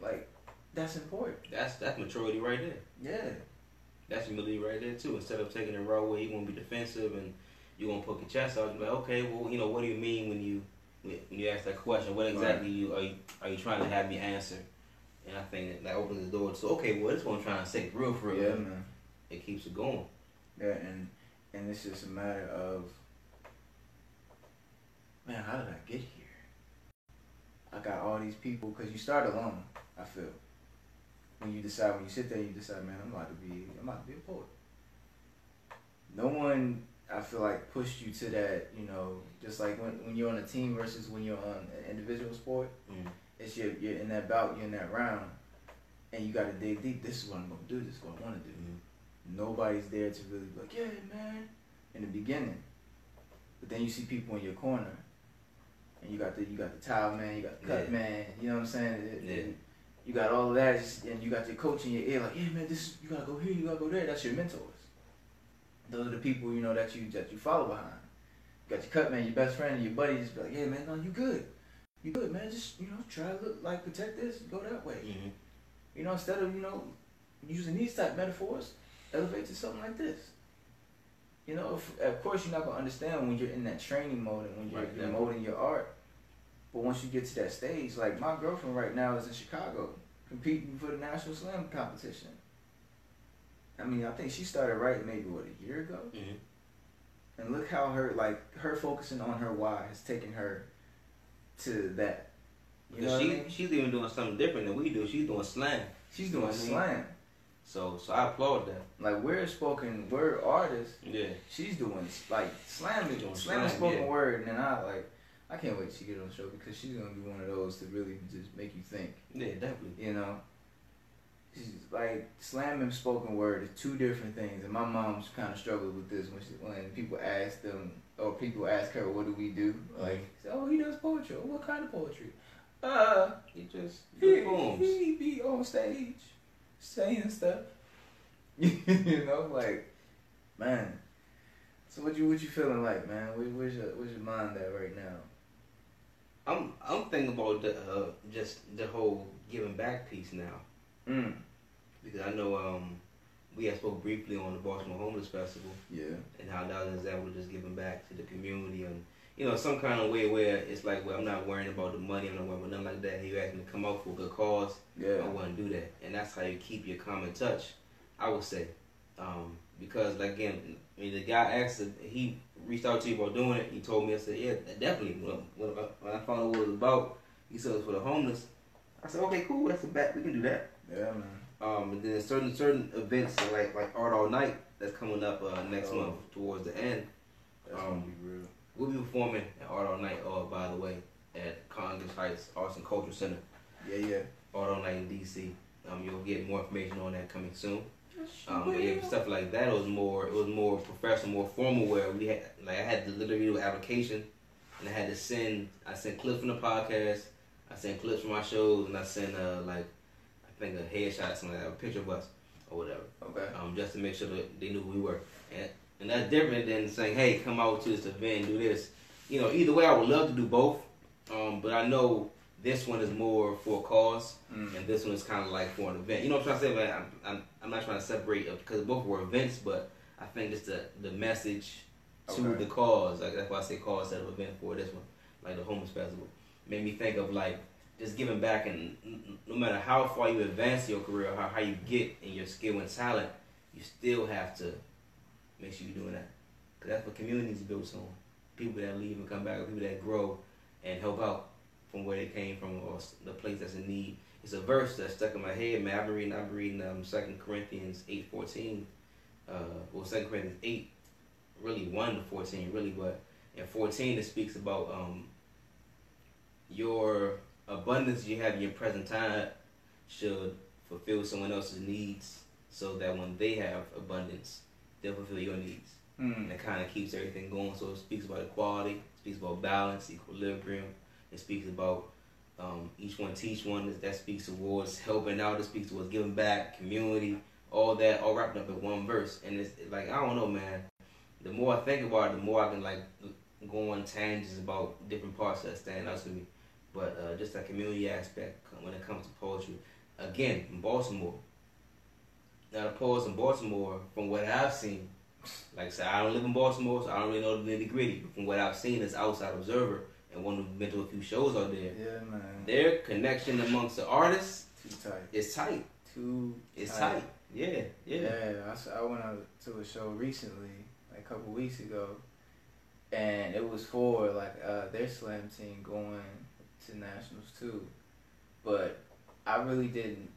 Like, that's important. That's that's maturity right there. Yeah. That's humility right there too. Instead of taking the route where you want to be defensive and you want to poke your chest out, you're like, okay, well, you know, what do you mean when you when you ask that question? What exactly you are you are you trying to have me answer? And I think that, that opens the door to okay, well, this one I'm trying to say, real, for real. Yeah, man. It keeps it going. Yeah, and and it's just a matter of man, how did I get here? I got all these people because you start alone. I feel when you decide when you sit there, you decide, man, I'm about to be, I'm about to be a poet. No one, I feel like, pushed you to that. You know, just like when, when you're on a team versus when you're on an individual sport. Mm. It's your, you're in that bout, you're in that round, and you got to dig deep. This is what I'm gonna do. This is what I want to do. Mm. Nobody's there to really be like, yeah, man, in the beginning. But then you see people in your corner, and you got the you got the towel man, you got the cut Yeah. man. You know what I'm saying? Yeah. it- you got all of that, and you got your coach in your ear, like, yeah, man, this you gotta go here, you gotta go there. That's your mentors. Those are the people you know that you that you follow behind. You got your cut man, your best friend, your buddy. Just be like, yeah, man, no, you good, you good, man. Just you know, try to look like protect this, go that way. Mhm. You know, instead of you know using these type metaphors, elevate to something like this. You know, if, of course you're not gonna understand when you're in that training mode and when you're, Right, you're molding your art. But once you get to that stage, like my girlfriend right now is in Chicago competing for the national slam competition. I mean, I think she started right maybe what a year ago, Mhm. and look how her like her focusing on her why has taken her to that. You know she I mean? she's even doing something different than we do. She's doing slam. She's you know doing I mean? slam. So so I applaud that. Like we're spoken word artists. Yeah. She's doing like slam is Doing slam is slam, spoken yeah. word, and then I like I can't wait she get on the show because she's gonna be one of those to really just make you think. Yeah, definitely. You know, she's like slam and spoken word is two different things, and my mom's kind of struggled with this when she, when people ask them or people ask her, "What do we do?" Like, oh, he does poetry. "Oh, What kind of poetry? Uh, He just he, poems. he be on stage saying stuff. you know, like, man. So what you what you feeling like, man? Where, where's your where's your mind at right now? I'm I'm thinking about the uh, just the whole giving back piece now Mm. because I know um we had spoke briefly on the Baltimore Homeless Festival Yeah. and how that was an example of just giving back to the community and you know some kind of way where it's like well I'm not worrying about the money I'm not worrying about nothing like that. You asked me to come out for a good cause. Yeah. I wouldn't do that, and that's how you keep your common touch. I would say, um, because like again, I mean, the guy asked, if he reached out to you about doing it. He told me, I said, yeah, definitely. When, when, I- when I found out what it was about, he said it was for the homeless. I said, okay, cool, that's a bet. We can do that. Yeah, man. Um, and then certain certain events like like Art All Night that's coming up uh, next Oh. month towards the end. That's Um, gonna be real. We'll be performing at Art All Night. Oh, by the way, at Congress Heights Arts and Culture Center. Yeah, yeah. Art All Night in DC. Um, you'll get more information on that coming soon. Um, but yeah, stuff like that was more. It was more professional, more formal. Where we had, like, I had to literally do an application, and I had to send. I sent clips from the podcast. I sent clips from my shows, and I sent uh like, I think a headshot, something like that, a picture of us or whatever, Okay. um, just to make sure that they knew who we were. And and that's different than saying, hey, come out to this event, and do this. You know, either way, I would love to do both. Um, but I know this one is more for a cause Mm. and this one is kind of like for an event. You know what I'm trying to say? I'm, I'm, I'm not trying to separate because both were events, but I think it's the the message to Okay. the cause. Like that's why I say cause instead of event for this one, like the homeless festival. Made me think of like just giving back, and no matter how far you advance your career, how how you get in your skill and talent, you still have to make sure you're doing that. Cause that's what communities built on. People that leave and come back, or people that grow and help out from where they came from or the place that's in need. It's a verse that's stuck in my head, man. I've been reading, I've been reading um, 2 Corinthians 8 14. Uh, well, 2 Corinthians 8, really 1 to 14, really, but in 14 it speaks about um, your abundance you have in your present time should fulfill someone else's needs so that when they have abundance, they'll fulfill your needs and Mm. it kind of keeps everything going. So it speaks about equality, it speaks about balance, equilibrium. It speaks about um, each one teach one. That speaks towards helping out. It speaks towards giving back, community, all that, all wrapped up in one verse. And it's like I don't know, man. The more I think about it, the more I can like go on tangents about different parts that stand out to me. But uh, just that community aspect when it comes to poetry. Again, in Baltimore. Now the poets in Baltimore, from what I've seen, like I said, I don't live in Baltimore, so I don't really know the nitty gritty. But from what I've seen as outside observer and one who's been to a few shows out there, Yeah, man. their connection amongst the artists Too tight. is tight. Too It's tight. tight. Yeah, yeah. Yeah, I, I went out to a show recently, like a couple weeks ago, and it was for like uh, their slam team going to nationals too. But I really didn't.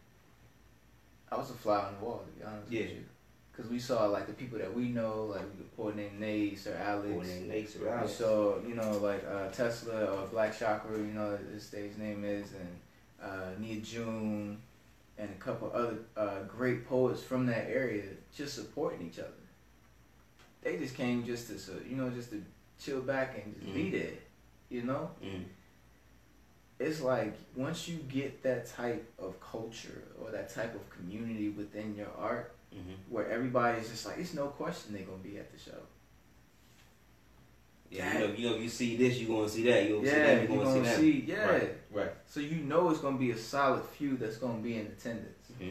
I was a fly on the wall to be honest Yeah. with you, because we saw like the people that we know, like boy named Nate, Sir Alex. Boy named Nate Sir We saw, you know, like uh, Tesla or Black Chakra, you know, his stage name is, and uh, Nia June, and a couple other uh, great poets from that area just supporting each other. They just came just to, you know, just to chill back and just be Mhm. there, you know? Mm. It's like once you get that type of culture or that type of community within your art, hmm where everybody's just like, it's no question they're gonna be at the show. Yeah, you know, you know, if you see this, you gonna see that. You gonna see that, you're gonna, gonna see that. see, yeah. Right, right. So you know it's gonna be a solid few that's gonna be in attendance, hmm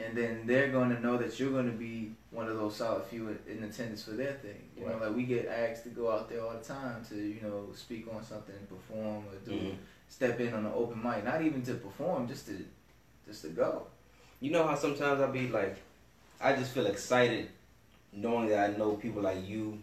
and then they're gonna know that you're gonna be one of those solid few in, in attendance for their thing. You know, like we get asked to go out there all the time to you know speak on something, perform, or do Mhm. Step in on an open mic. Not even to perform, just to just to go. You know how sometimes I be like, I just feel excited knowing that I know people like you,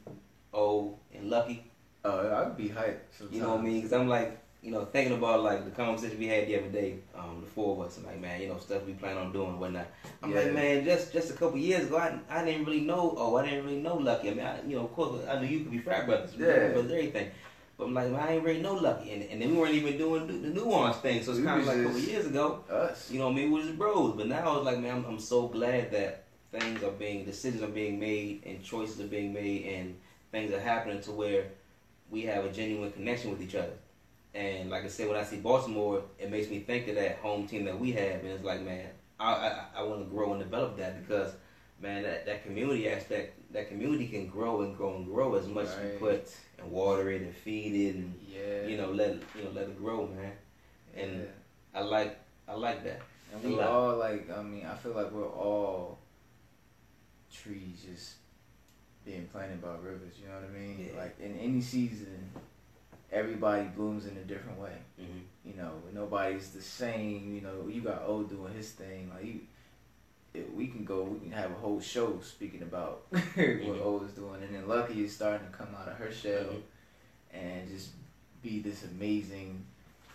O, and Lucky. Oh, I'd be hyped. Sometimes. You know what I mean? Because I'm like, you know, thinking about like the conversation we had the other day, um, the four of us, and like, man, you know, stuff we plan on doing and whatnot. I'm Yeah. like, man, just just a couple years ago, I, I didn't really know. Oh, I didn't really know Lucky. I mean, I, you know, of course, I knew you could be frat brothers, yeah, brothers, everything. But I'm like, man, I ain't really know Lucky, and, and then we weren't even doing the, the nuance thing. So it's kind of like a couple years ago. Us. You know, me with his bros. But now it's like, man, I'm, I'm so glad that things are being, decisions are being made, and choices are being made, and things are happening to where we have a genuine connection with each other. And like I said, when I see Baltimore, it makes me think of that home team that we have, and it's like, man, I I, I want to grow and develop that because, man, that, that community aspect, that community can grow and grow and grow as much as you put and water it and feed it and Yeah. you know let it, you know let it grow, man. and- yeah. I like I like that. And we all like, I mean, I feel like we're all trees just being planted by rivers. You know what I mean? Yeah. Like in any season, everybody blooms in a different way. hmm You know, nobody's the same. You know, you got O doing his thing. Like you, we can go, we can have a whole show speaking about what Mhm. O is doing, and then Lucky is starting to come out of her shell Mhm. and just be this amazing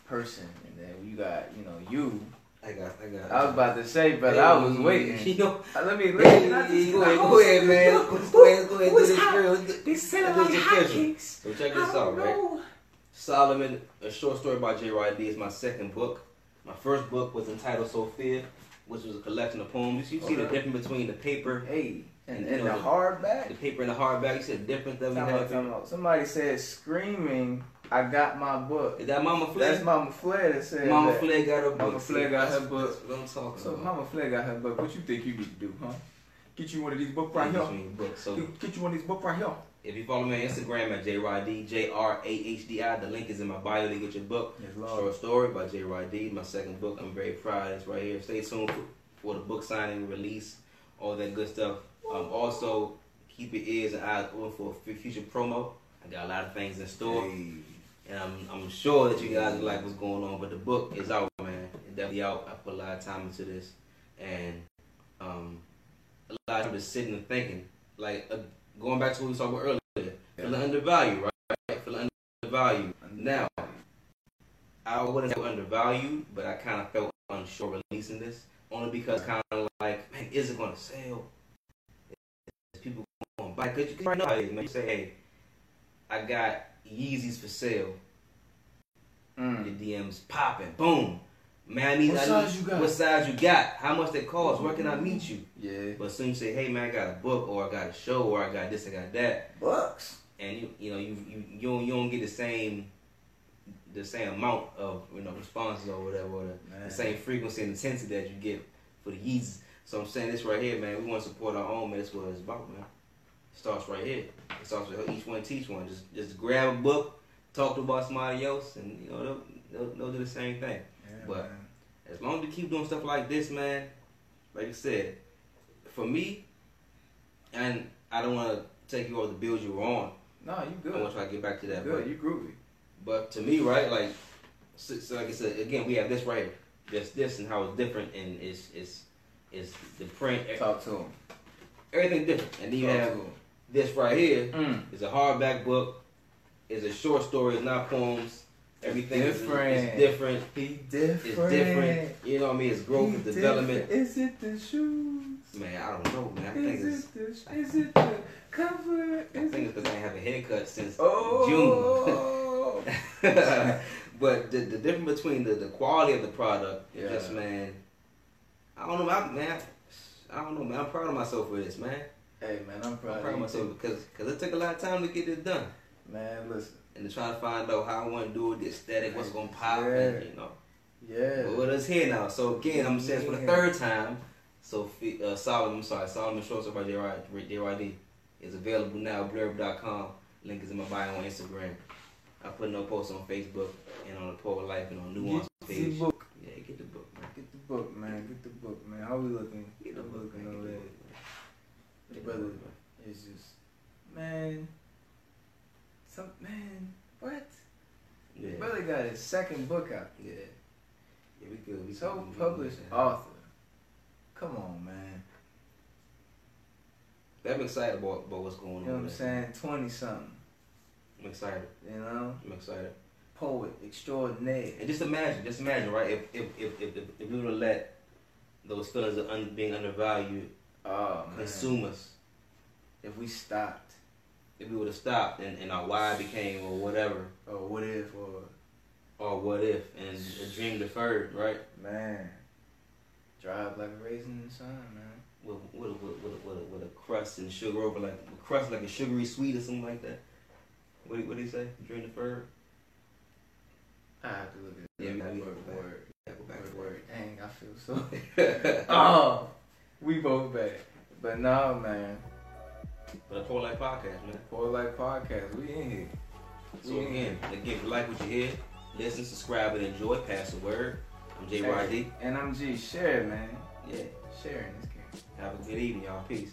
person. And then you got, you know, you. I got I got. I was about to say, but I was waiting. You know, Uh, let me let me not just go ahead, go ahead, man. Go ahead, go ahead, do this real. They That like hotcakes. So check this out, don't right? Solomon, a short story by J. Rod is my second book. My first book was entitled Sophia, which was a collection of poems. You see the difference between the paper, Hey, and, And and, you the know, hardback. the paper and the hardback. You see the difference that we Time out, have. time out. Somebody said screaming, "I got my book." Is that Mama Flair? That's Mama Flair that said Mama that. Flair got her book. Mama Flair got her book. That's what I'm talking So about. Mama Flair got her book. What you think you need to do, huh? Get you one of these books right here. Between books. So Get get you one of these books right here. If you follow me on Instagram at JRodD, J R A H D I, the link is in my bio to get your book. Yes, Short story by J. Roy D. My second book. I'm very proud. It's right here. Stay tuned for, the book signing, release, all that good stuff. Um, also, keep your ears and eyes open for future promo. I got a lot of things in store, Hey. and I'm, I'm sure that you guys like what's going on. But the book is out, man. It's definitely out. I put a lot of time into this, and um, a lot of people just sitting and thinking. Like uh, going back to what we talked about earlier, feeling undervalued, right? Feeling undervalued. Now, I wouldn't say undervalued, but I kind of felt unsure releasing this only because kind of like, man, is it gonna sell? Is people gonna buy? Cause you right now, man, you say, hey, I got Yeezys for sale. Mm. The DMs popping, boom. Man, I need, What I size need- you got? What size you got? How much they cost? Where can I meet you? Yeah. But soon you say, hey man, I got a book, or I got a show, or I got this, I got that Books. and you you know you you you don't, you don't get the same the same amount of you know responses or whatever, or the, the same frequency and intensity that you get for the Yeezys. So I'm saying this right here, man. We want to support our own, man. That's what it's about, man. It starts right here. It starts with each one teach one. Just just grab a book, talk to about somebody else, and you know they'll they'll, they'll do the same thing. But- man. As long as you keep doing stuff like this, man, like I said, for me, and I don't want to take you over the bills you were on. no, you good. I want to try to get back to You that. good. But, You groovy. but to me, right, like, so, so like I said, again, we have this right here. Just this and how it's different, and it's it's it's the print, Talk to him. everything different. And then you Talk have this right here Mm. is a hardback book, It's a short story. It's not poems. Everything is Different. is different. He different. It's different. You know what I mean? It's growth, it's development. Is it the shoes? Man, I don't know, man. I think Is it's. it the? Is it the cover? I Is think it's because I ain't have a haircut since Oh. June. but the, the difference between the, the quality of the product, Yeah. just man, I don't know, I, man. I don't know, man. I'm proud of myself for this, man. hey man, I'm I'm proud, proud of of myself too. because cause it took a lot of time to get this done. Man, listen. And to try to find out how I want to do it, the aesthetic, what's gonna pop, Yeah. and you know. Yeah. But with us here now. So again, I'm saying for the third time. So uh, Solomon, I'm sorry, Solomon Shorts by JYD is available now. Blurb.com. Link is in my bio on Instagram. I put no posts on Facebook and on the Poet Life and on Nuance Get the page. book. Yeah, get the book, man. Get the book, man. Get the book, man. How we looking? Get the book, looking man. Get the The book, brother man. is just, man. Some man, what? Yeah. Brother got his second book out. Yeah. Yeah, we good. We so good. published man. author. Come on, man. I'm excited about, about what's going on. You know what I'm saying? Twenty something. I'm excited. You know, I'm excited. poet extraordinaire. And just imagine, just imagine, right? If if if if, if, we would have let those feelings of un, being undervalued Oh man. consume us, If we stopped, if we would have stopped and, and our why became or whatever, or what if, or or what if, and a dream deferred, right? man, drive like a raisin in the sun, man. With with with with, with, with, with a crust and sugar over like with crust like a sugary sweet or something like that. What what did he say? Dream deferred. I have to look at Yeah, it. we word, back. word, Yeah, go back word, word. Dang, I feel so. oh, we both bad. But no, man. But a Poet Life podcast, man. Poet Life Podcast, we in here. So We in again, again, if you like what you hear, listen, subscribe, and enjoy. Pass the word. I'm JYD. And I'm G. Share, man. Yeah. Sharing this game. Have a good evening, y'all. Peace.